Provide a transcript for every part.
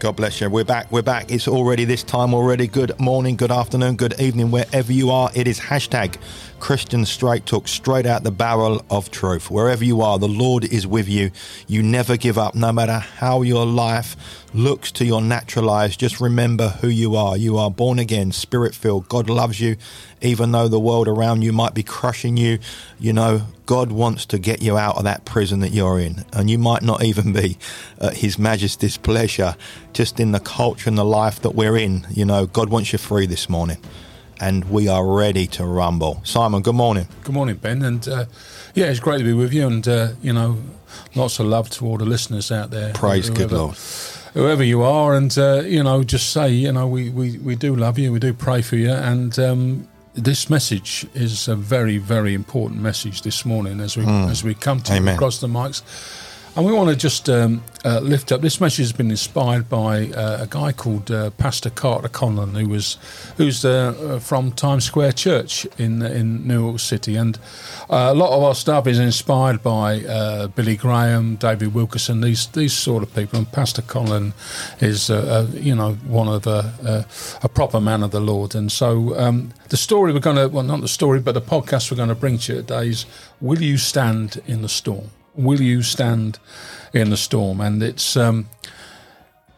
God bless you. We're back. We're back. It's already this time already. Good morning, good afternoon, good evening, wherever you are. It is hashtag Christian Straight Talk, straight out the barrel of truth. Wherever you are, the Lord is with you. You never give up, no matter how your life looks to your natural eyes. Just remember who you are. You are born again, spirit filled. God loves you, even though the world around you might be crushing you. You know, God wants to get you out of that prison that you're in. And you might not even be at His Majesty's pleasure, just in the culture and the life that we're in. You know, God wants you free this morning and we are ready to rumble. Simon, good morning. Good morning, Ben. And uh, yeah, it's great to be with you. And, uh, you know, lots of love to all the listeners out there. Praise whoever, good Lord. Whoever you are. And, uh, you know, just say, you know, we, we, we do love you. We do pray for you. And, um, this message is a very, very important message this morning as we mm. as we come to across the mics. And we want to just um, uh, lift up. This message has been inspired by uh, a guy called uh, Pastor Carter Conlon, who was who's uh, uh, from Times Square Church in in New York City, and uh, a lot of our stuff is inspired by Billy Graham, David Wilkerson, these these sort of people. And Pastor Conlon is, you know, one of a, a proper man of the Lord. And so um, the story we're going to, well, not the story, but the podcast we're going to bring to you today is: Will you stand in the storm? Will you stand in the storm? And it's um,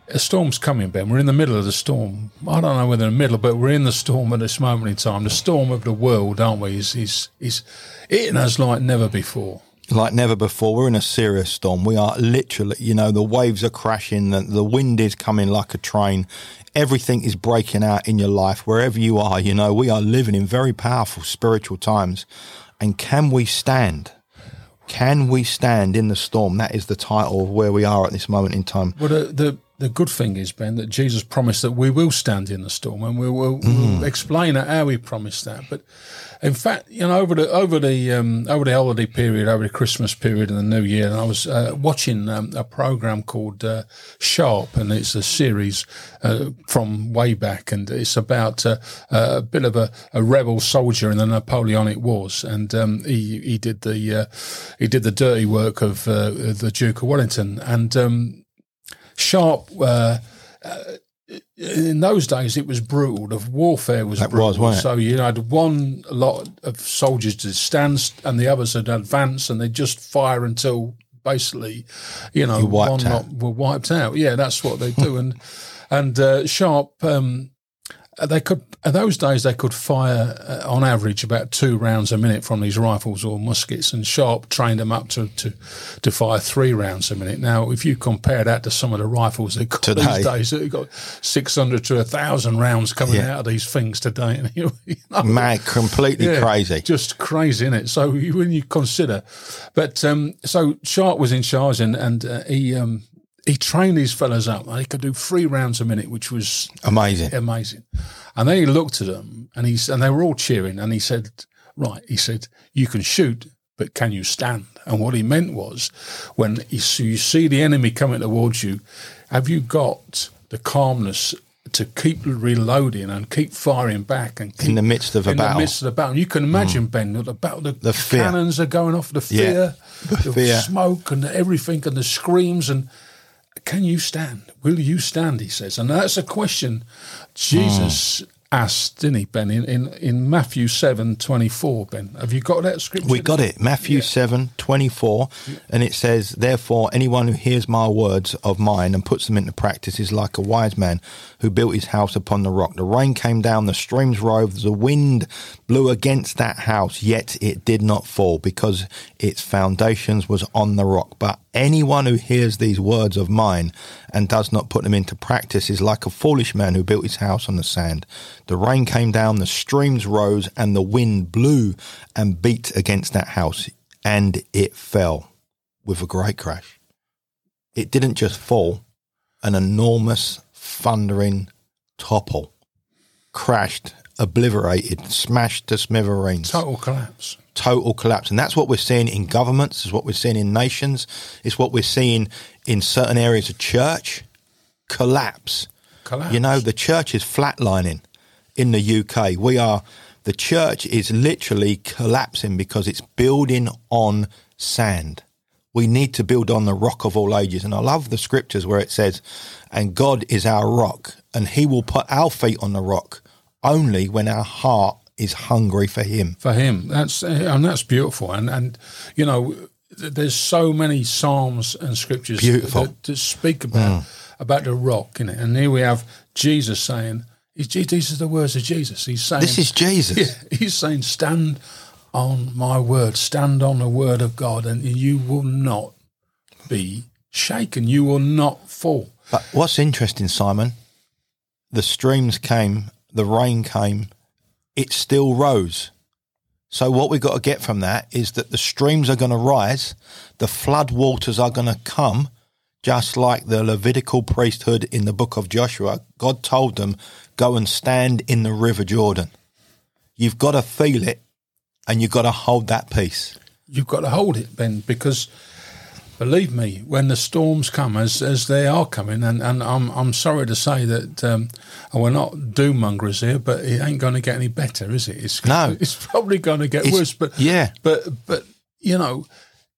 a storm's coming, Ben. We're in the middle of the storm. I don't know whether in the middle, but we're in the storm at this moment in time. The storm of the world, aren't we? Is is is hitting us like never before. Like never before. We're in a serious storm. We are literally, you know, the waves are crashing, the, the wind is coming like a train. Everything is breaking out in your life, wherever you are. You know, we are living in very powerful spiritual times. And can we stand? Can we stand in the storm? That is the title of where we are at this moment in time. Well, the, the, the good thing is, Ben, that Jesus promised that we will stand in the storm, and we will mm. we'll explain how he promised that. But in fact, you know, over the over the um, over the holiday period, over the Christmas period and the New Year, and I was uh, watching um, a program called uh, Sharpe, and it's a series uh, from way back, and it's about uh, a bit of a, a, rebel soldier in the Napoleonic Wars, and um, he he did the uh, he did the dirty work of uh, the Duke of Wellington, and um, Sharpe in those days it was brutal. The warfare was that brutal. Was, so you had one lot of soldiers to stand, and the others had advanced, and they just fire until basically, you know, one lot were wiped out. Yeah, that's what they do. and and uh, Sharpe um, uh, they could in those days they could fire uh, on average about two rounds a minute from these rifles or muskets and Sharpe trained them up to, to, to fire three rounds a minute now if you compare that to some of the rifles they've got today. these days they've got 600 to 1000 rounds coming yeah. out of these things today and you know, mad completely yeah, crazy just crazy in it so when you consider but um, so Sharpe was in charge and, and uh, he um, he trained these fellas up. They could do three rounds a minute, which was amazing, amazing. And then he looked at them, and he's and they were all cheering. And he said, "Right," he said, "You can shoot, but can you stand?" And what he meant was, when you see the enemy coming towards you, have you got the calmness to keep reloading and keep firing back and keep, in the midst of a in battle. the midst of the battle. You can imagine, mm. Ben, the battle, the, the, the cannons are going off, the fear, yeah. the, the fear. smoke, and everything, and the screams, and can you stand? Will you stand? He says. And that's a question Jesus hmm. Asked, didn't he, Ben, in, in, in Matthew 7 24, Ben? Have you got that scripture? We got it. Matthew yeah. 7 24. And it says, Therefore, anyone who hears my words of mine and puts them into practice is like a wise man who built his house upon the rock. The rain came down, the streams rose, the wind blew against that house, yet it did not fall because its foundations was on the rock. But anyone who hears these words of mine and does not put them into practice is like a foolish man who built his house on the sand. The rain came down, the streams rose, and the wind blew and beat against that house, and it fell with a great crash. It didn't just fall, an enormous, thundering topple crashed, obliterated, smashed to smithereens. Total collapse total collapse. And that's what we're seeing in governments, is what we're seeing in nations, it's what we're seeing in certain areas of church. Collapse. Collapse. You know, the church is flatlining in the UK. We are, the church is literally collapsing because it's building on sand. We need to build on the rock of all ages. And I love the scriptures where it says, and God is our rock, and he will put our feet on the rock only when our heart is hungry for him. for him. That's and that's beautiful. And and you know, there's so many psalms and scriptures Beautiful. that, that speak about mm. about the rock in it. And here we have Jesus saying, is "These are the words of Jesus." He's saying, This is Jesus. Yeah, he's saying, "Stand on my word. Stand on the word of God, and you will not be shaken. You will not fall." But what's interesting, Simon, the streams came, the rain came, it still rose. So what we've got to get from that is that the streams are going to rise, the flood waters are going to come, just like the Levitical priesthood in the book of Joshua. God told them, go and stand in the river Jordan. You've got to feel it and you've got to hold that peace. you've got to hold it, Ben, because believe me, when the storms come, as as they are coming, and, and I'm I'm sorry to say that um, we're not doom mongers here, but it ain't going to get any better, is it? It's No. it's probably going to get It's- worse. But yeah. but but you know.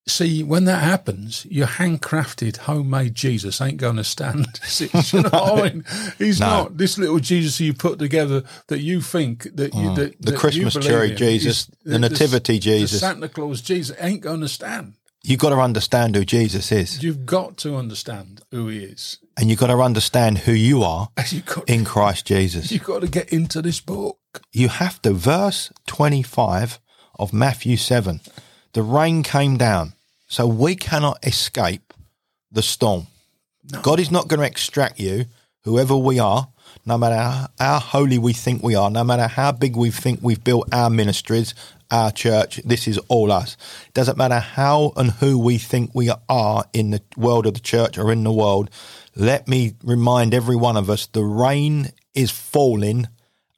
See, when that happens, your handcrafted, homemade Jesus ain't going to stand. you know I mean? He's No. not this little Jesus you put together that you think that you that, Mm. The that Christmas cherry in. Jesus, the nativity Jesus. the Santa Claus Jesus ain't going to stand. You've got to understand who Jesus is You've got to understand who he is. and you've got to understand who you are got, in Christ Jesus. you've got to get into this book. You have to, verse 25 of Matthew 7, the rain came down, so we cannot escape the storm. God is not going to extract you, whoever we are, no matter how, how holy we think we are, no matter how big we think we've built our ministries, our church, this is all us. It doesn't matter how and who we think we are in the world of the church or in the world. Let me remind every one of us the rain is falling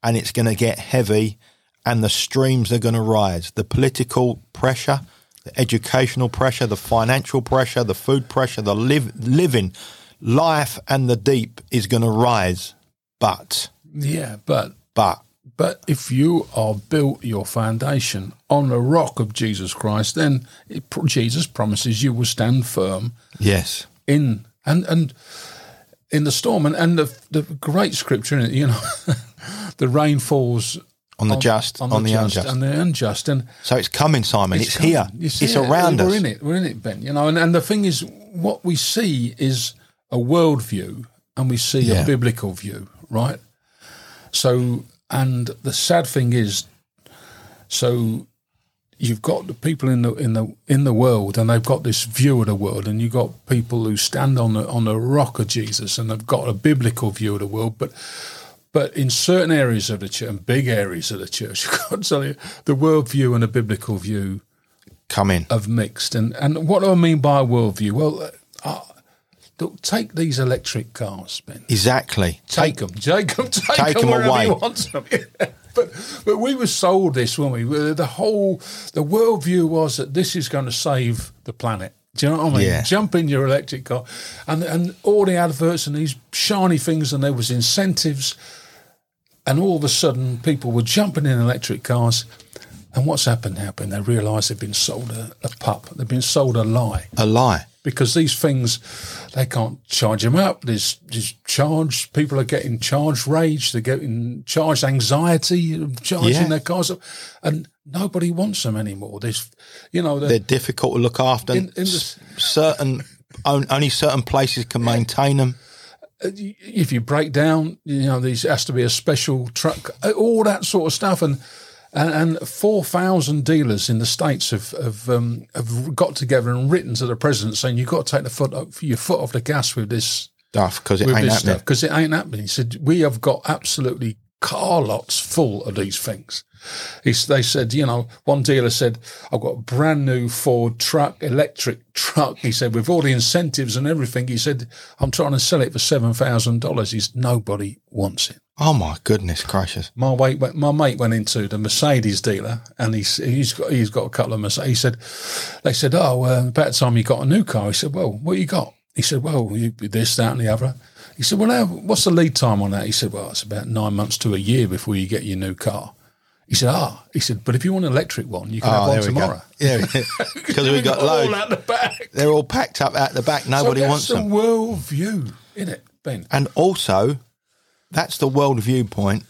and it's going to get heavy and the streams are going to rise. The political pressure, the educational pressure, the financial pressure, the food pressure, the live, living life and the deep is going to rise. But, Yeah, but but, but if you are built your foundation on the rock of Jesus Christ, then it, Jesus promises you will stand firm yes, in and and in the storm. And and the the great scripture, you know, the rain falls on the just, on, the, just unjust. and the unjust, and so it's coming, Simon. It's, here. coming. It's, here. around We're us. in it. We're in it, Ben. You know, and, and the thing is, what we see is a worldview, and we see Yeah. a biblical view, right? So, and the sad thing is, so you've got the people in the in the in the world, and they've got this view of the world, and you've got people who stand on the on the rock of Jesus, and they've got a biblical view of the world, but. But in certain areas of the church, and big areas of the church, got to tell you, the worldview and the biblical view Come in. of mixed. And and what do I mean by a worldview? Well, uh, look, take these electric cars, Ben. Exactly. Take them, take them, take, Take 'em them wherever away. you want them. but but we were sold this, weren't we? The whole the worldview was that this is going to save the planet. Do you know what I mean? Yeah. Jump in your electric car, and and all the adverts and these shiny things, and there was incentives, and all of a sudden people were jumping in electric cars. And what's happened now? Ben, they realise they've been sold a, a pup. They've been sold a lie A lie. because these things they can't charge them up. There's, there's charge. People are getting charged rage. They're getting charged anxiety, charging Yeah. their cars up, and nobody wants them anymore. There's, you know, They're the, difficult to look after. In- in the- certain, on- only certain places can maintain them. If you break down, you know, there has to be a special truck, uh, all that sort of stuff, and. And, and four thousand dealers in the states have have, um, have got together and written to the president saying you've got to take the foot off, your foot off the gas with this Stuff because it ain't happening. because it ain't happening. He said we have got absolutely car lots full of these things. He, they said, you know, one dealer said, I've got a brand new Ford truck, electric truck. He said, with all the incentives and everything, he said, I'm trying to sell it for seven thousand dollars. He's nobody wants it. Oh my goodness gracious! My mate, went, my mate went into the Mercedes dealer, and he's he's got he's got a couple of Mercedes. He said, they said, oh, uh, about time you got a new car. He said, well, what you got? He said, well, you, this, that, and the other. He said, well, what's the lead time on that? He said, well, it's about nine months to a year before you get your new car. He said, ah, he said, but if you want an electric one, you can Oh, have one tomorrow. go. Yeah, because we've got all loads. out the back. They're all packed up at the back. Nobody so wants that's them. the world view, isn't it, Ben? And also, that's the world viewpoint.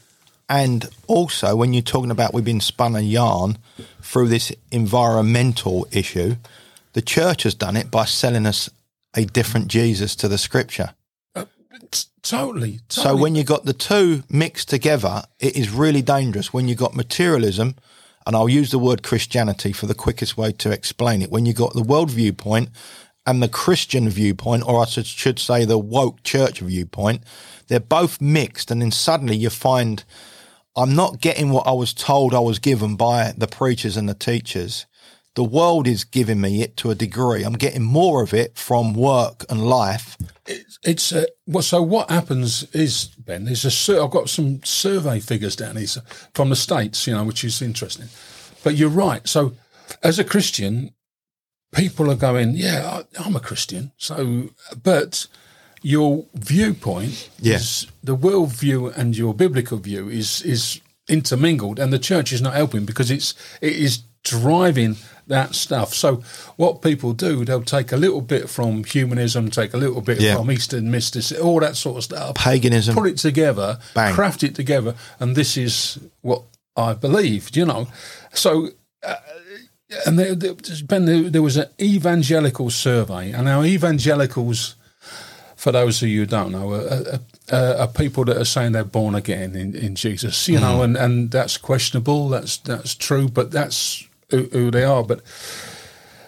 And also, when you're talking about we've been spun a yarn through this environmental issue, the church has done it by selling us a different Jesus to the scripture. Totally, So when you got the two mixed together, it is really dangerous. When you got materialism, and I'll use the word Christianity for the quickest way to explain it. When you got the world viewpoint and the Christian viewpoint, or I should, should say the woke church viewpoint, they're both mixed, and then suddenly you find I'm not getting what I was told I was given by the preachers and the teachers. The world is giving me it to a degree. I'm getting more of it from work and life. it's, it's uh, well, so what happens is Ben. There's a sur- I've got some survey figures down here from the states, you know, which is interesting. But you're right. So as a Christian, people are going, yeah, I, I'm a Christian. So, but your viewpoint Yeah. is the world view and your biblical view is is intermingled, and the church is not helping because it's it is driving that stuff. So what people do, they'll take a little bit from humanism, take a little bit Yeah. from Eastern mysticism, all that sort of stuff, Paganism. put it together, Bang. craft it together, and this is what I believed. You know, so uh, and there, there, there's there, was an evangelical survey, and now evangelicals, for those of you who don't know, are, are, are, people that are saying they're born again in, in Jesus, you know, mm. and, and that's questionable. That's that's true, but that's who, who they are. But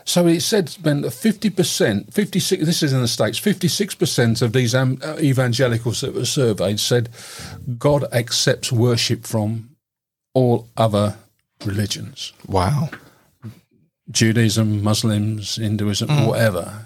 so it said, Ben, fifty percent, fifty six. This is in the states. Fifty six percent of these uh, evangelicals that were surveyed said God accepts worship from all other religions. Wow. Judaism, Muslims, Hinduism, whatever.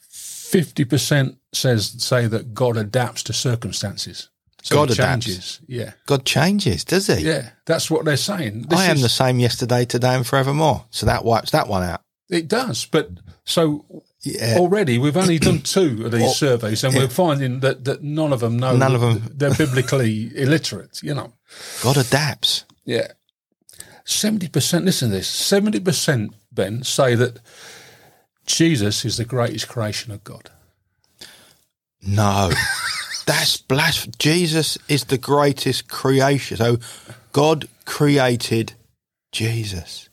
Fifty percent says say that God adapts to circumstances. So God he adapts. changes. Yeah, God changes, does he? yeah. That's what they're saying. This I am is- the same yesterday, today, and forevermore. So that wipes that one out. It does, but so Yeah. already we've only done two of these Well, surveys, and we're finding that, that none of them know. None of them- They're biblically illiterate. You know. God adapts. Yeah. Seventy percent. Listen to this. Seventy percent, Ben, say that Jesus is the greatest creation of God. No. That's blasphemy. Jesus is the greatest creation. So God created Jesus.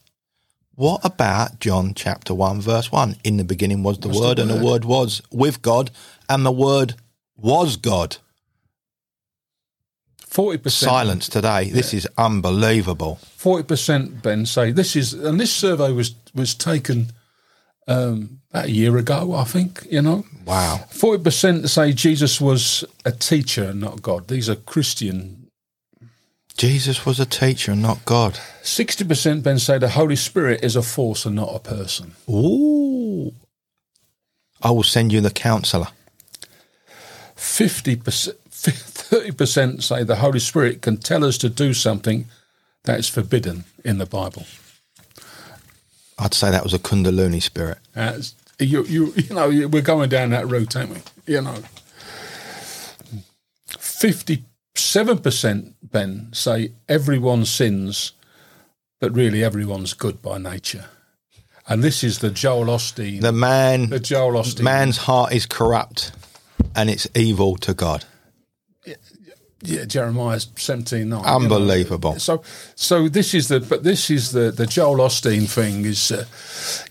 What about John chapter 1, verse 1? In the beginning was the Was the Word, and the Word. Word was with God, and the Word was God. Forty percent. Silence today. This is unbelievable. Forty percent, Ben, say this is, and this survey was was taken um, about a year ago, I think. You know, Wow. forty percent say Jesus was a teacher, not God. These are Christian. Jesus was a teacher and not God. Sixty percent, Ben, say the Holy Spirit is a force and not a person. Ooh. I will send you the counselor. Fifty percent, thirty percent say the Holy Spirit can tell us to do something that is forbidden in the Bible. I'd say that was a Kundalini spirit. Uh, you, you, you know, you- we're going down that route, aren't we? You know, fifty-seven percent, Ben, say everyone sins, but really everyone's good by nature. And this is the Joel Osteen. The man, the Joel Osteen. man's heart is corrupt, and it's evil to God. Yeah, Jeremiah seventeen nine. Unbelievable. So, so this is the, but this is the the Joel Osteen thing is, uh,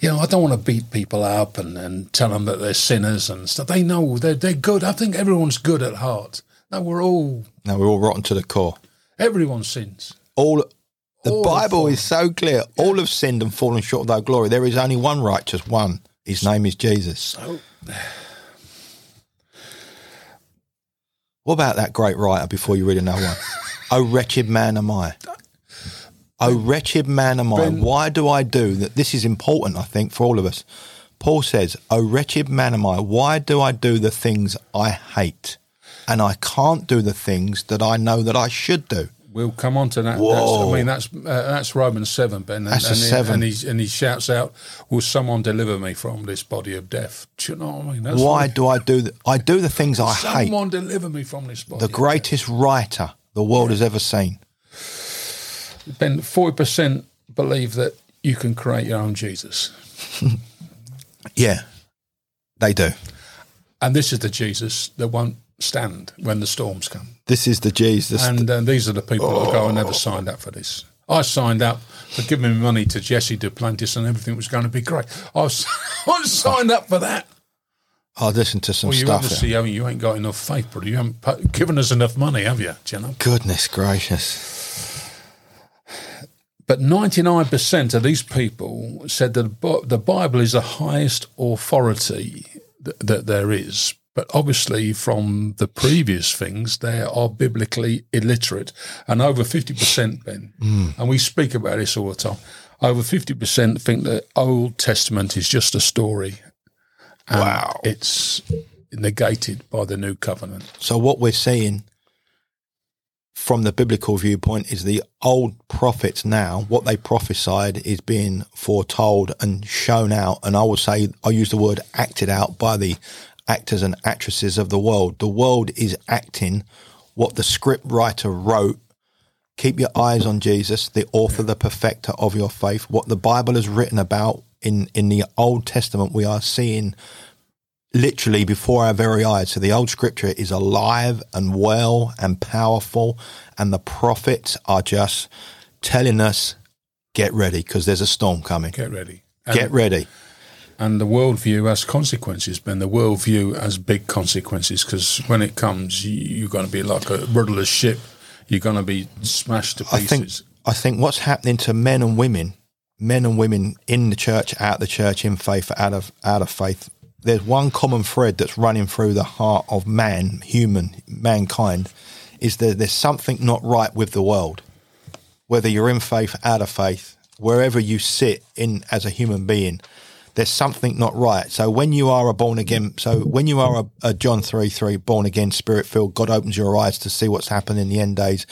you know, I don't want to beat people up and, and tell them that they're sinners and stuff. They know they're they're good. I think everyone's good at heart. No, we're all No, we're all rotten to the core. everyone sins. All the All Bible is so clear. All have sinned and fallen short of thy glory. There is only one righteous, one. His name is Jesus. So What about that great writer before you read another one? oh, wretched man am I. Oh, wretched man am I. Why do I do that? This is important, I think, for all of us. Paul says, Oh, wretched man am I. Why do I do the things I hate? And I can't do the things that I know that I should do. We'll come on to that. That's, I mean, that's uh, that's Romans seven, Ben. And, That's a and, he- seven. and he and he shouts out, "Will someone deliver me from this body of death?" Do you know what I mean? That's Why do I do that? I do the things I hate. someone deliver me from this body? The of death. greatest writer the world has ever seen. Ben, forty percent believe that you can create your own Jesus, Yeah, they do. and this is the Jesus that won't stand when the storms come. This is the Jesus. And uh, these are the people that go, I never signed up for this. I signed up for giving money to Jesse Duplantis and everything was going to be great. I was, I was signed up for that. I'll listen to some Well, you stuff. obviously haven't, you ain't got enough faith, brother. You haven't given us enough money, have you? Know? Goodness gracious. But 99% of these people said that the Bible is the highest authority th- that there is. But obviously, from the previous things, they are biblically illiterate. And over 50%, Ben, hmm. and we speak about this all the time, over 50% think the Old Testament is just a story. And Wow. It's negated by the new covenant. So what we're seeing from the biblical viewpoint is the old prophets now, what they prophesied is being foretold and shown out. And I would say, I use the word acted out by the actors and actresses of the world. The world is acting what the script writer wrote. Keep your eyes on Jesus, the author, the perfecter of your faith. What the Bible has written about in, in the Old Testament, we are seeing literally before our very eyes. So the old scripture is alive and well and powerful, and the prophets are just telling us, get ready because there's a storm coming. Get ready. And, Get ready. And the worldview has consequences, Ben. The worldview has big consequences because when it comes, you, you're going to be like a rudderless ship. You're going to be smashed to pieces. I think. I think what's happening to men and women, men and women in the church, out the church, in faith, out of out of faith. There's one common thread that's running through the heart of man, human, mankind, is that there's something not right with the world. Whether you're in faith, out of faith, wherever you sit in as a human being, there's something not right. So when you are a born again, so when you are a, a John 3 3 born again, spirit filled, God opens your eyes to see what's happening in the end days.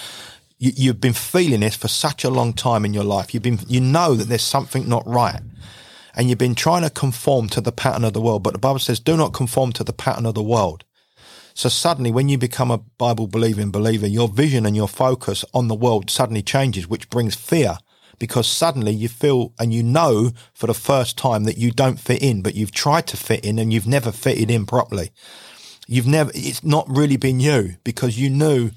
You, you've been feeling this for such a long time in your life. You've been, you know that there's something not right. And you've been trying to conform to the pattern of the world. But the Bible says, do not conform to the pattern of the world. So suddenly, when you become a Bible believing believer, your vision and your focus on the world suddenly changes, which brings fear because suddenly you feel and you know for the first time that you don't fit in, but you've tried to fit in and you've never fitted in properly. You've never, it's not really been you because you knew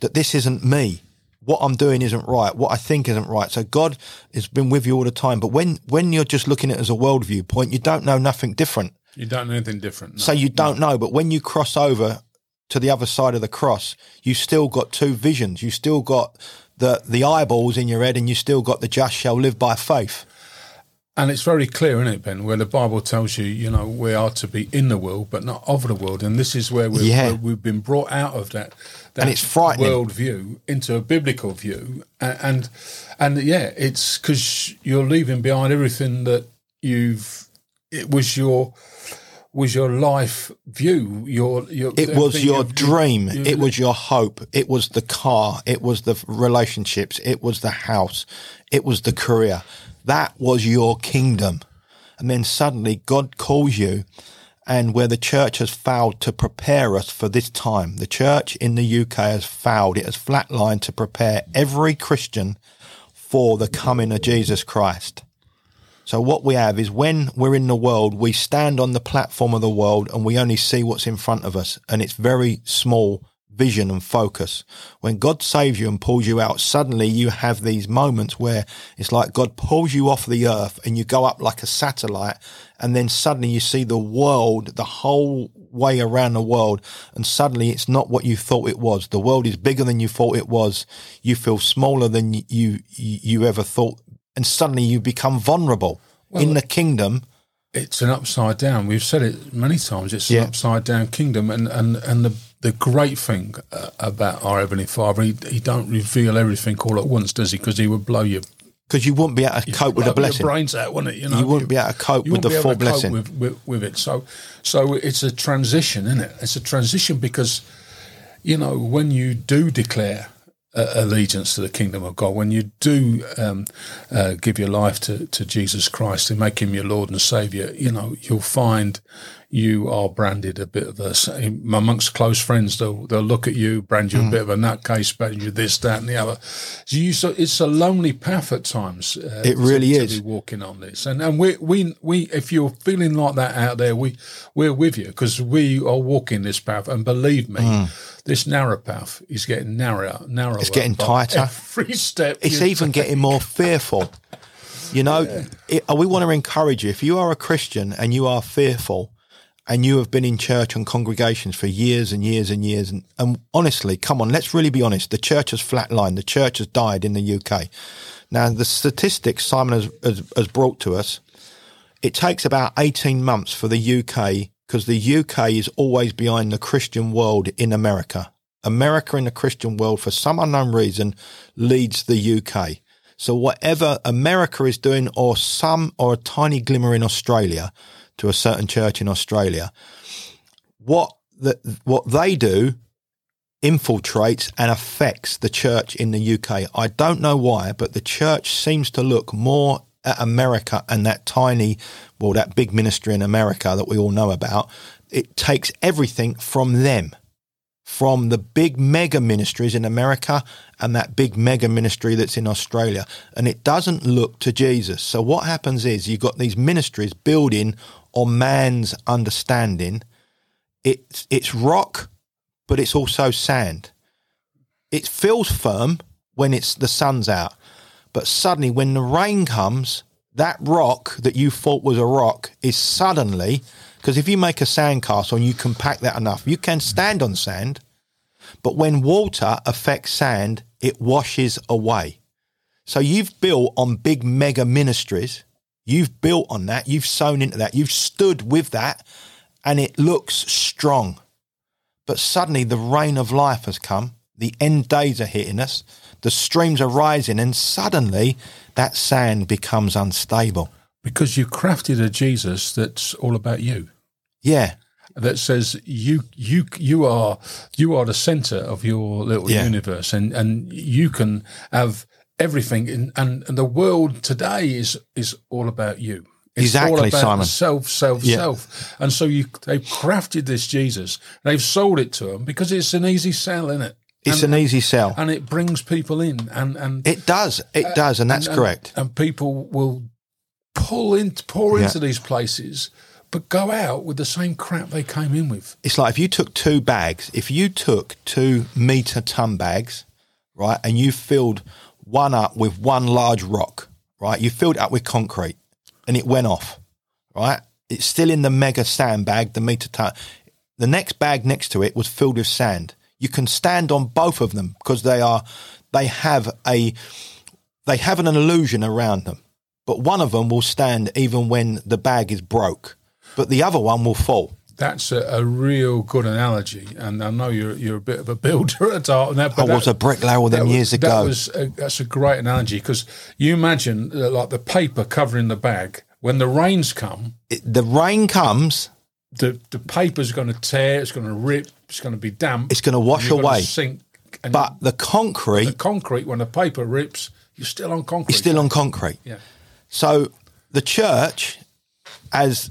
that this isn't me. What I'm doing isn't right. What I think isn't right. So God has been with you all the time. But when, when you're just looking at it as a world viewpoint, you don't know nothing different. You don't know anything different. no. So you don't know, but when you cross over to the other side of the cross, you still got two visions. You still got the the eyeballs in your head, and you still got the just shall live by faith. And it's very clear, isn't it, Ben, where the Bible tells you, you know, we are to be in the world, but not of the world. And this is where, we're, Yeah. we've been brought out of that, that And it's frightening. world view into a biblical view. And, and, and yeah, it's because you're leaving behind everything that you've, it was your, was your life view. Your, your It was your dream. It was your hope. It was the car. It was the relationships. It was the house. It was the career. That was your kingdom. And then suddenly God calls you and where the church has failed to prepare us for this time, the church in the UK has failed. It has flatlined to prepare every Christian for the coming of Jesus Christ. So what we have is when we're in the world, we stand on the platform of the world and we only see what's in front of us. And it's very small vision and focus. When God saves you and pulls you out, suddenly you have these moments where it's like God pulls you off the earth and you go up like a satellite. And then suddenly you see the world, the whole way around the world. And suddenly it's not what you thought it was. The world is bigger than you thought it was. You feel smaller than you, you, you ever thought. And suddenly you become vulnerable in the kingdom. it's an upside down. We've said it many times. It's an upside down kingdom, and and and the the great thing uh, about our heavenly Father, he, he don't reveal everything all at once, does he? Because he would blow you Because you wouldn't be able to cope with the blow your blessing. brains out, wouldn't it? You know, You wouldn't be able to cope with the full blessing. with, with, with it. So, so it's a transition, isn't it? It's a transition because, you know, when you do declare uh, allegiance to the kingdom of God, when you do um, uh, give your life to, to Jesus Christ and make him your Lord and Savior, you know, you'll find you are branded a bit of a, amongst close friends, they'll, they'll look at you, brand you mm. a bit of a nutcase, brand you this, that, and the other. So you, so it's a lonely path at times. Uh, it really to, is. To be walking on this. And, and we, we, we, if you're feeling like that out there, we, we're with you because we are walking this path. And believe me, mm this narrow path is getting narrower, narrower. It's getting tighter. Every step. It's even getting more fearful. You know, yeah. it, we want to encourage you. If you are a Christian and you are fearful, and you have been in church and congregations for years and years and years, and, and honestly, come on, let's really be honest. The church has flatlined. The church has died in the UK. Now, the statistics Simon has, has, has brought to us, it takes about 18 months for the UK because the UK is always behind the Christian world in America. America in the Christian world, for some unknown reason, leads the UK. So whatever America is doing, or some, or a tiny glimmer in Australia, to a certain church in Australia, what the, what they do infiltrates and affects the church in the UK. I don't know why, but the church seems to look more at America and that tiny, well, that big ministry in America that we all know about, it takes everything from them, from the big mega ministries in America and that big mega ministry that's in Australia. And it doesn't look to Jesus. So what happens is you've got these ministries building on man's understanding. It's, it's rock, but it's also sand. It feels firm when it's the sun's out but suddenly, when the rain comes, that rock that you thought was a rock is suddenly, because if you make a sandcastle and you compact that enough, you can stand on sand. But when water affects sand, it washes away. So you've built on big mega ministries. You've built on that. You've sown into that. You've stood with that and it looks strong. But suddenly the rain of life has come. The end days are hitting us the streams are rising, and suddenly that sand becomes unstable. Because you crafted a Jesus that's all about you. Yeah. That says you you you are you are the center of your little yeah. universe, and and you can have everything. In, and and the world today is is all about you. It's exactly, all about Simon. Self, self, yeah. self. And so you they've crafted this Jesus. They've sold it to them because it's an easy sell, isn't it? It's and, an easy sell, and it brings people in, and and it does, it uh, does, and that's and, correct. And, people will pull in, pour yeah. into these places, but go out with the same crap they came in with. It's like if you took two bags, if you took two meter ton bags, right, and you filled one up with one large rock, right, you filled it up with concrete, and it went off, right. It's still in the mega sand bag, the meter ton. The next bag next to it was filled with sand you can stand on both of them because they are they have a they have an illusion around them. But one of them will stand even when the bag is broke, but the other one will fall. That's a, a real good analogy, and I know you're you're a bit of a builder at heart. That, I was a bricklayer all them years ago. That was a, that's a great analogy because you imagine uh, like the paper covering the bag when the rains come. It, the rain comes. The the paper's going to tear. It's going to rip it's going to be damp. It's going to wash away. Sink. But the concrete, the concrete, when the paper rips, you're still on concrete. You're still on concrete. Yeah. So the church has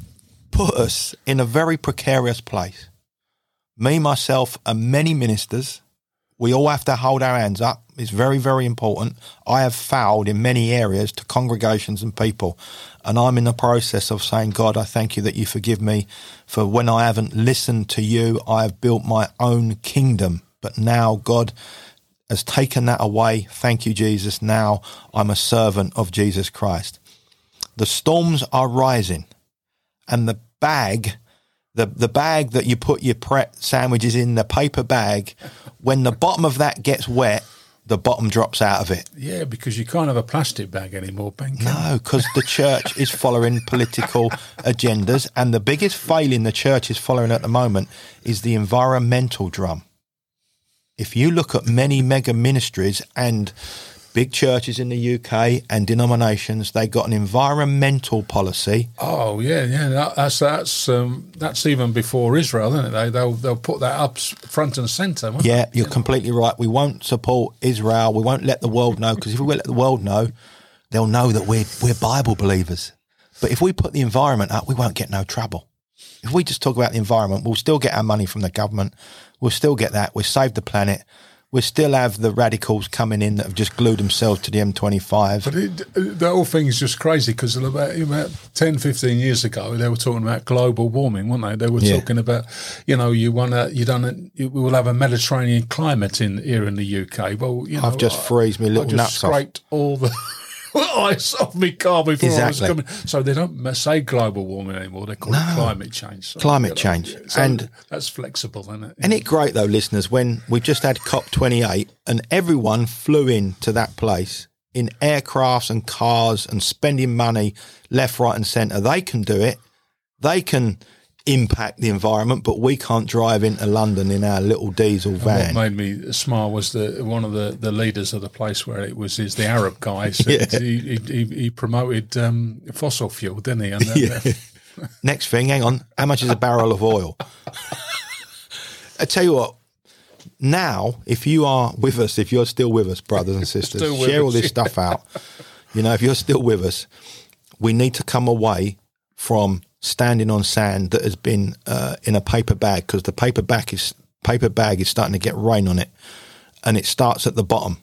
put us in a very precarious place. Me, myself, and many ministers, we all have to hold our hands up. It's very, very important. I have failed in many areas to congregations and people. And I'm in the process of saying, God, I thank you that you forgive me for when I haven't listened to you, I have built my own kingdom. But now God has taken that away. Thank you, Jesus. Now I'm a servant of Jesus Christ. The storms are rising and the bag, the, the bag that you put your Pret sandwiches in, the paper bag, when the bottom of that gets wet, the bottom drops out of it. Yeah, because you can't have a plastic bag anymore, Ben. No, because the church is following political agendas, and the biggest failing the church is following at the moment is the environmental drum. If you look at many mega ministries and big churches in the UK and denominations, they got an environmental policy. Oh yeah, yeah. That, that's that's um, that's even before Israel, isn't it? They they'll they'll put that up front and centre. Yeah, they? you're completely right. We won't support Israel. We won't let the world know because if we let the world know, they'll know that we're we're Bible believers. But if we put the environment up, we won't get no trouble. If we just talk about the environment, we'll still get our money from the government. We'll still get that. We'll save the planet. We'll still have the radicals coming in that have just glued themselves to the M25. But it, the whole thing is just crazy because about, about 10, 15 years ago, they were talking about global warming, weren't they? They were Yeah. talking about, you know, you want to, you don't, we will have a Mediterranean climate in here in the UK. Well, you know, I've just I- freeze me I little just nuts off. all the ice off my car before I was coming. So they don't say global warming anymore; they call it climate change. So, Climate change. So And- that's flexible, isn't it? Isn't it great though, listeners, when we've just had COP28 and everyone flew in to that place in aircrafts and cars and spending money left, right, and centre? They can do it. They can impact the environment, but we can't drive into London in our little diesel van What van. made me smile was the one of the, the leaders of the place where it was is the Arab guy. Said he, he, he promoted um, fossil fuel, didn't he? And then, Yeah. Next thing, hang on. How much is a barrel of oil? I tell you what. Now, if you are with us, if you're still with us, brothers and sisters, share all this stuff out. You know, if you're still with us, we need to come away from standing on sand that has been uh, in a paper bag because the paper bag is paper bag is starting to get rain on it, and it starts at the bottom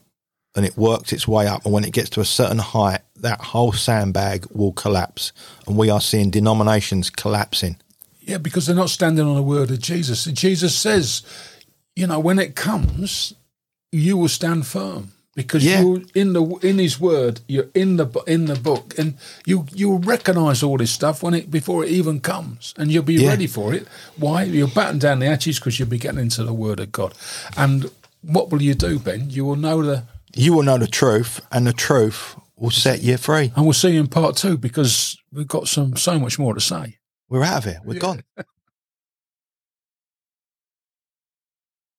and it works its way up. And when it gets to a certain height, that whole sandbag will collapse. And we are seeing denominations collapsing. yeah, because they're not standing on the word of Jesus. Jesus says, you know, when it comes, you will stand firm because Yeah. you're in the in His Word. You're in the in the book, and you you'll recognise all this stuff when it before it even comes, and you'll be Yeah. ready for it. Why? You'll batten down the hatches because you'll be getting into the Word of God. And what will you do, Ben? You will know the You will know the truth, and the truth will set you free. And we'll see you in part two because we've got some so much more to say. We're out of here. We're gone.